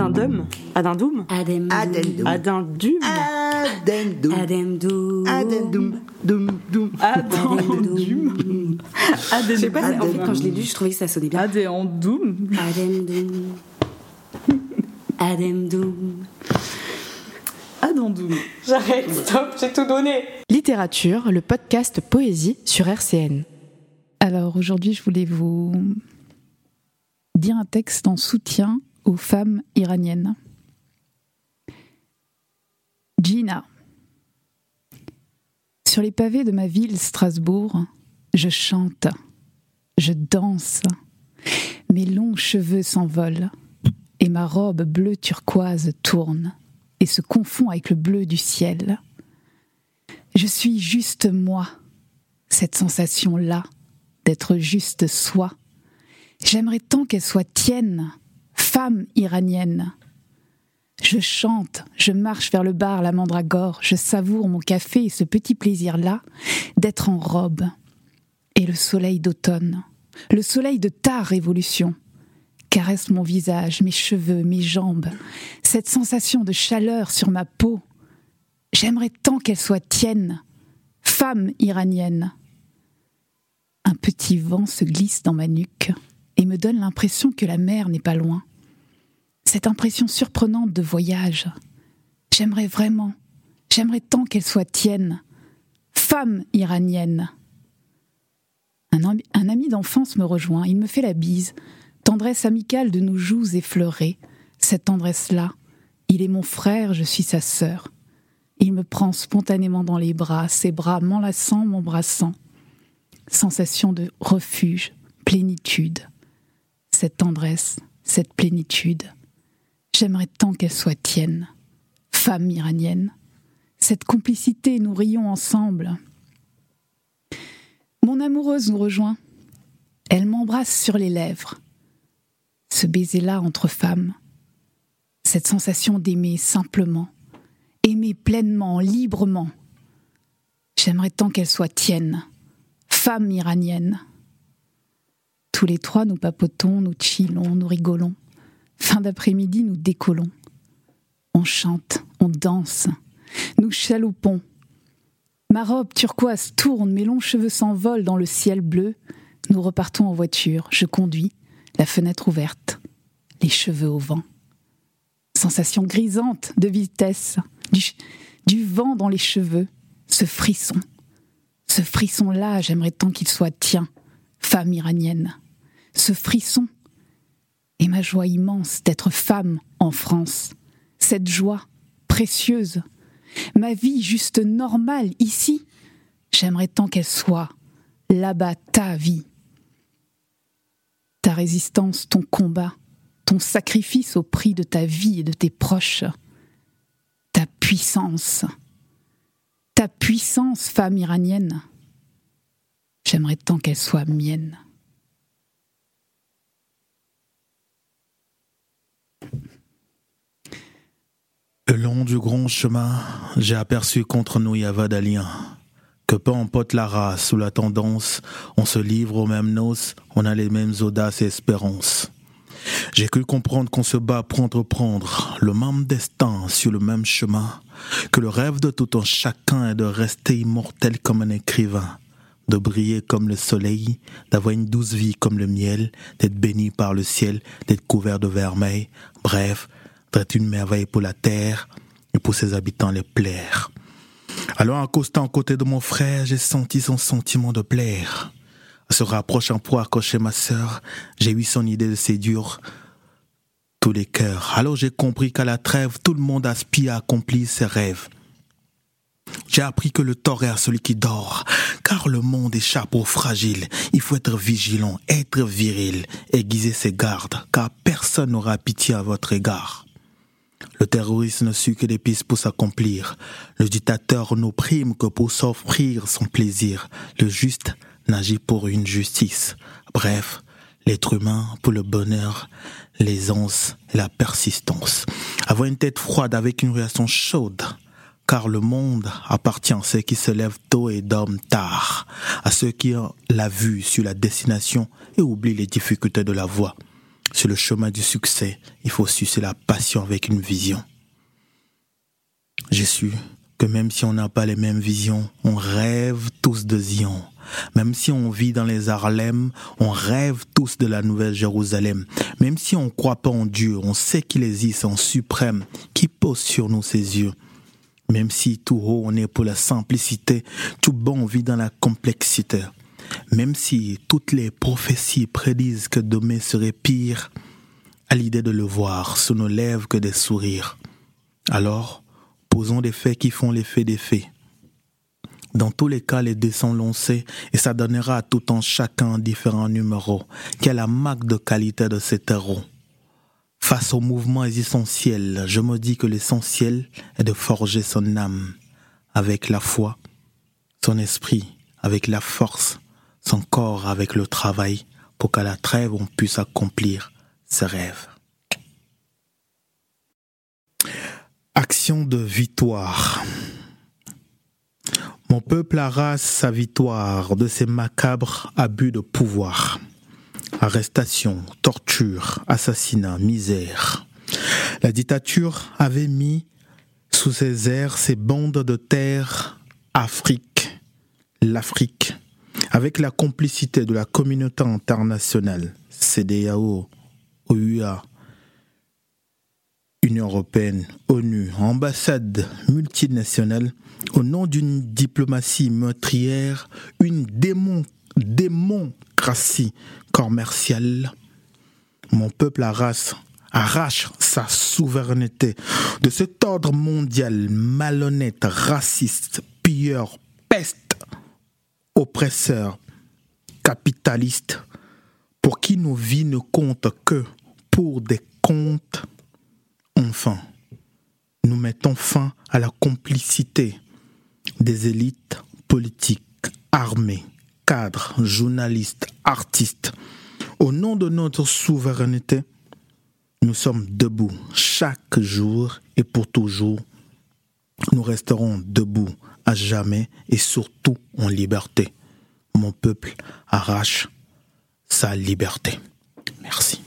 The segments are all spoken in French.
Adem. Adendum. Adindum Adendum. Adem Adendum. Dum, dum. Adendum Je sais pas, en fait, Adendum. quand je l'ai lu, je trouvais que ça sonnait bien. Adendum Adem Adem Adendum J'arrête, stop, j'ai tout donné. Littérature, le podcast Poésie sur RCN. Alors aujourd'hui, je voulais vous dire un texte en soutien aux femmes iraniennes. Gina. Sur les pavés de ma ville, Strasbourg, je chante, je danse, mes longs cheveux s'envolent et ma robe bleu turquoise tourne et se confond avec le bleu du ciel. Je suis juste moi, cette sensation-là d'être juste soi. J'aimerais tant qu'elle soit tienne, femme iranienne. Je chante, je marche vers le bar La Mandragore, je savoure mon café et ce petit plaisir-là d'être en robe. Et le soleil d'automne, le soleil de ta révolution, caresse mon visage, mes cheveux, mes jambes, cette sensation de chaleur sur ma peau. J'aimerais tant qu'elle soit tienne, femme iranienne. Un petit vent se glisse dans ma nuque et me donne l'impression que la mer n'est pas loin. Cette impression surprenante de voyage. J'aimerais vraiment, j'aimerais tant qu'elle soit tienne, femme iranienne. Un, ami- d'enfance me rejoint, il me fait la bise, tendresse amicale de nos joues effleurées. Cette tendresse-là, il est mon frère, je suis sa sœur. Il me prend spontanément dans les bras, ses bras m'enlaçant, m'embrassant sensation de refuge, plénitude. Cette tendresse, cette plénitude, j'aimerais tant qu'elle soit tienne, femme iranienne. Cette complicité, nous rions ensemble. Mon amoureuse nous rejoint. Elle m'embrasse sur les lèvres. Ce baiser-là entre femmes, cette sensation d'aimer simplement, aimer pleinement, librement. J'aimerais tant qu'elle soit tienne femme iranienne. Tous les trois, nous papotons, nous chillons, nous rigolons. Fin d'après-midi, nous décollons. On chante, on danse, nous chaloupons. Ma robe turquoise tourne, mes longs cheveux s'envolent dans le ciel bleu. Nous repartons en voiture, je conduis, la fenêtre ouverte, les cheveux au vent. Sensation grisante de vitesse, du, vent dans les cheveux, ce frisson. Ce frisson-là, j'aimerais tant qu'il soit tien, femme iranienne. Ce frisson et ma joie immense d'être femme en France. Cette joie précieuse. Ma vie juste normale ici. J'aimerais tant qu'elle soit là-bas ta vie. Ta résistance, ton combat, ton sacrifice au prix de ta vie et de tes proches. Ta puissance ta puissance, femme iranienne. J'aimerais tant qu'elle soit mienne. Le long du grand chemin, j'ai aperçu contre nous Yavadalien. Que peu importe la race ou la tendance, on se livre aux mêmes noces, on a les mêmes audaces et espérances. J'ai cru comprendre qu'on se bat pour entreprendre le même destin sur le même chemin, que le rêve de tout un chacun est de rester immortel comme un écrivain, de briller comme le soleil, d'avoir une douce vie comme le miel, d'être béni par le ciel, d'être couvert de vermeil, bref, d'être une merveille pour la terre et pour ses habitants les plaire. Alors en accostant à côté de mon frère, j'ai senti son sentiment de plaire. Se rapprochant pour accrocher ma sœur, j'ai eu son idée de séduire tous les cœurs. Alors j'ai compris qu'à la trêve, tout le monde aspire à accomplir ses rêves. J'ai appris que le tort est à celui qui dort, car le monde échappe aux fragiles. Il faut être vigilant, être viril, aiguiser ses gardes, car personne n'aura pitié à votre égard. Le terroriste ne suit que des pistes pour s'accomplir. Le dictateur n'opprime que pour s'offrir son plaisir. Le juste n'agit pour une justice. Bref, l'être humain pour le bonheur, l'aisance la persistance. Avoir une tête froide avec une réaction chaude. Car le monde appartient à ceux qui se lèvent tôt et dorment tard, à ceux qui ont la vue sur la destination et oublient les difficultés de la voie. Sur le chemin du succès, il faut sucer la passion avec une vision. J'ai su que même si on n'a pas les mêmes visions, on rêve tous de Zion. Même si on vit dans les Harlem, on rêve tous de la Nouvelle Jérusalem. Même si on ne croit pas en Dieu, on sait qu'il existe en suprême, qui pose sur nous ses yeux. Même si tout haut on est pour la simplicité, tout bas on vit dans la complexité. Même si toutes les prophéties prédisent que demain serait pire, à l'idée de le voir, sous nos lèvres que des sourires. Alors, posons des faits qui font l'effet des faits. Dans tous les cas, les dés sont lancés et ça donnera à tout un chacun différents numéros. Quelle est la marque de qualité de cet héros Face au mouvement essentiel, je me dis que l'essentiel est de forger son âme avec la foi, son esprit avec la force, son corps avec le travail, pour qu'à la trêve on puisse accomplir ses rêves. Action de victoire. Mon peuple arrache sa victoire de ses macabres abus de pouvoir. Arrestation, torture, assassinat, misère. La dictature avait mis sous ses airs ces bandes de terre Afrique, l'Afrique, avec la complicité de la communauté internationale, CDAO, OUA, Union européenne, ONU, ambassade multinationale, au nom d'une diplomatie meurtrière, une démocratie commerciale, mon peuple arrache, arrache sa souveraineté. De cet ordre mondial malhonnête, raciste, pilleur, peste, oppresseur, capitaliste, pour qui nos vies ne comptent que pour des comptes Enfin, nous mettons fin à la complicité des élites politiques, armées, cadres, journalistes, artistes. Au nom de notre souveraineté, nous sommes debout chaque jour et pour toujours. Nous resterons debout à jamais et surtout en liberté. Mon peuple arrache sa liberté. Merci.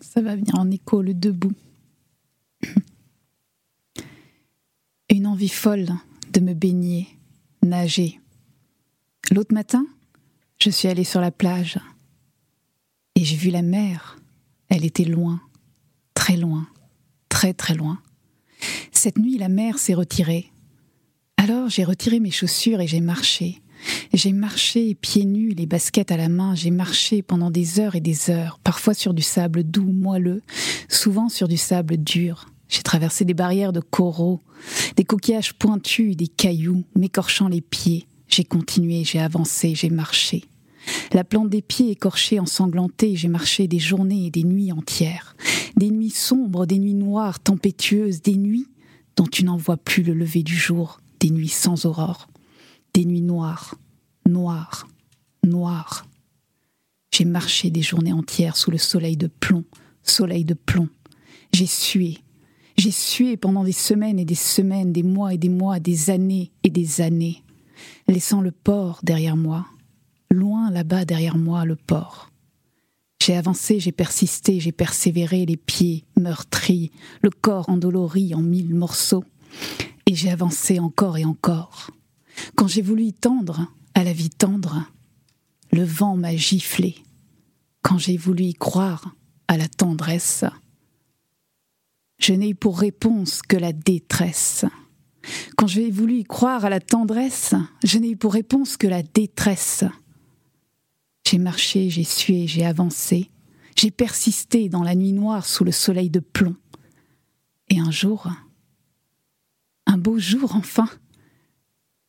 Ça va venir en écho le debout. Une envie folle de me baigner, nager. L'autre matin, je suis allée sur la plage et j'ai vu la mer. Elle était loin, très loin, très très loin. Cette nuit, la mer s'est retirée. Alors j'ai retiré mes chaussures et j'ai marché. J'ai marché pieds nus, les baskets à la main, j'ai marché pendant des heures et des heures, parfois sur du sable doux, moelleux, souvent sur du sable dur. J'ai traversé des barrières de coraux, des coquillages pointus, des cailloux, m'écorchant les pieds. J'ai continué, j'ai avancé, j'ai marché. La plante des pieds écorchée, ensanglantée, j'ai marché des journées et des nuits entières. Des nuits sombres, des nuits noires, tempétueuses, des nuits dont tu n'en vois plus le lever du jour, des nuits sans aurore des nuits noires, noires, noires. J'ai marché des journées entières sous le soleil de plomb, soleil de plomb. J'ai sué. J'ai sué pendant des semaines et des semaines, des mois et des mois, des années et des années, laissant le port derrière moi, loin là-bas derrière moi le port. J'ai avancé, j'ai persisté, j'ai persévéré, les pieds meurtris, le corps endolori en mille morceaux, et j'ai avancé encore et encore. Quand j'ai voulu y tendre, à la vie tendre, le vent m'a giflé. Quand j'ai voulu y croire, à la tendresse, je n'ai eu pour réponse que la détresse. Quand j'ai voulu y croire à la tendresse, je n'ai eu pour réponse que la détresse. J'ai marché, j'ai sué, j'ai avancé, j'ai persisté dans la nuit noire sous le soleil de plomb. Et un jour, un beau jour enfin,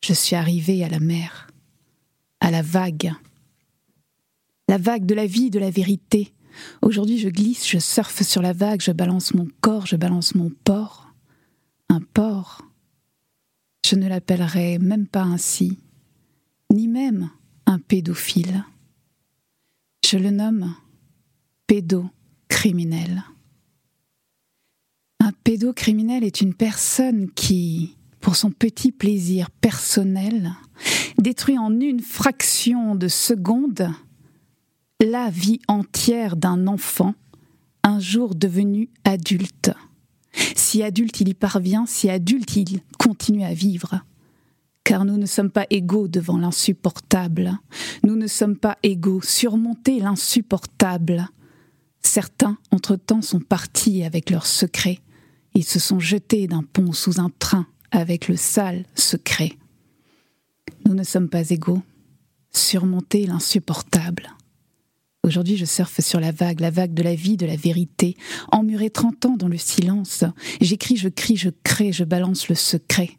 je suis arrivée à la mer, à la vague. La vague de la vie, de la vérité. Aujourd'hui, je glisse, je surfe sur la vague, je balance mon corps, je balance mon port. Un port. Je ne l'appellerai même pas ainsi, ni même un pédophile. Je le nomme pédocriminel. Un pédocriminel est une personne qui, pour son petit plaisir personnel, détruit en une fraction de seconde la vie entière d'un enfant, un jour devenu adulte. Si adulte il y parvient, si adulte il continue à vivre. Car nous ne sommes pas égaux devant l'insupportable. Nous ne sommes pas égaux. Surmonter l'insupportable. Certains, entre-temps, sont partis avec leurs secrets. Ils se sont jetés d'un pont sous un train avec le sale secret. Nous ne sommes pas égaux. Surmonter l'insupportable. Aujourd'hui, je surfe sur la vague, la vague de la vie, de la vérité. Emmuré trente ans dans le silence, j'écris, je crie, je crée, je balance le secret.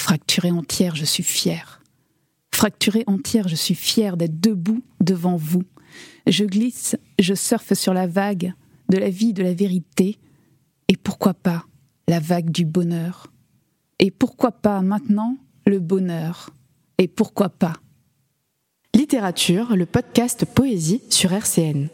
Fracturée entière, je suis fière. Fracturée entière, je suis fière d'être debout devant vous. Je glisse, je surfe sur la vague de la vie, de la vérité. Et pourquoi pas la vague du bonheur? Et pourquoi pas maintenant le bonheur? Et pourquoi pas? Littérature, le podcast Poésie sur RCN.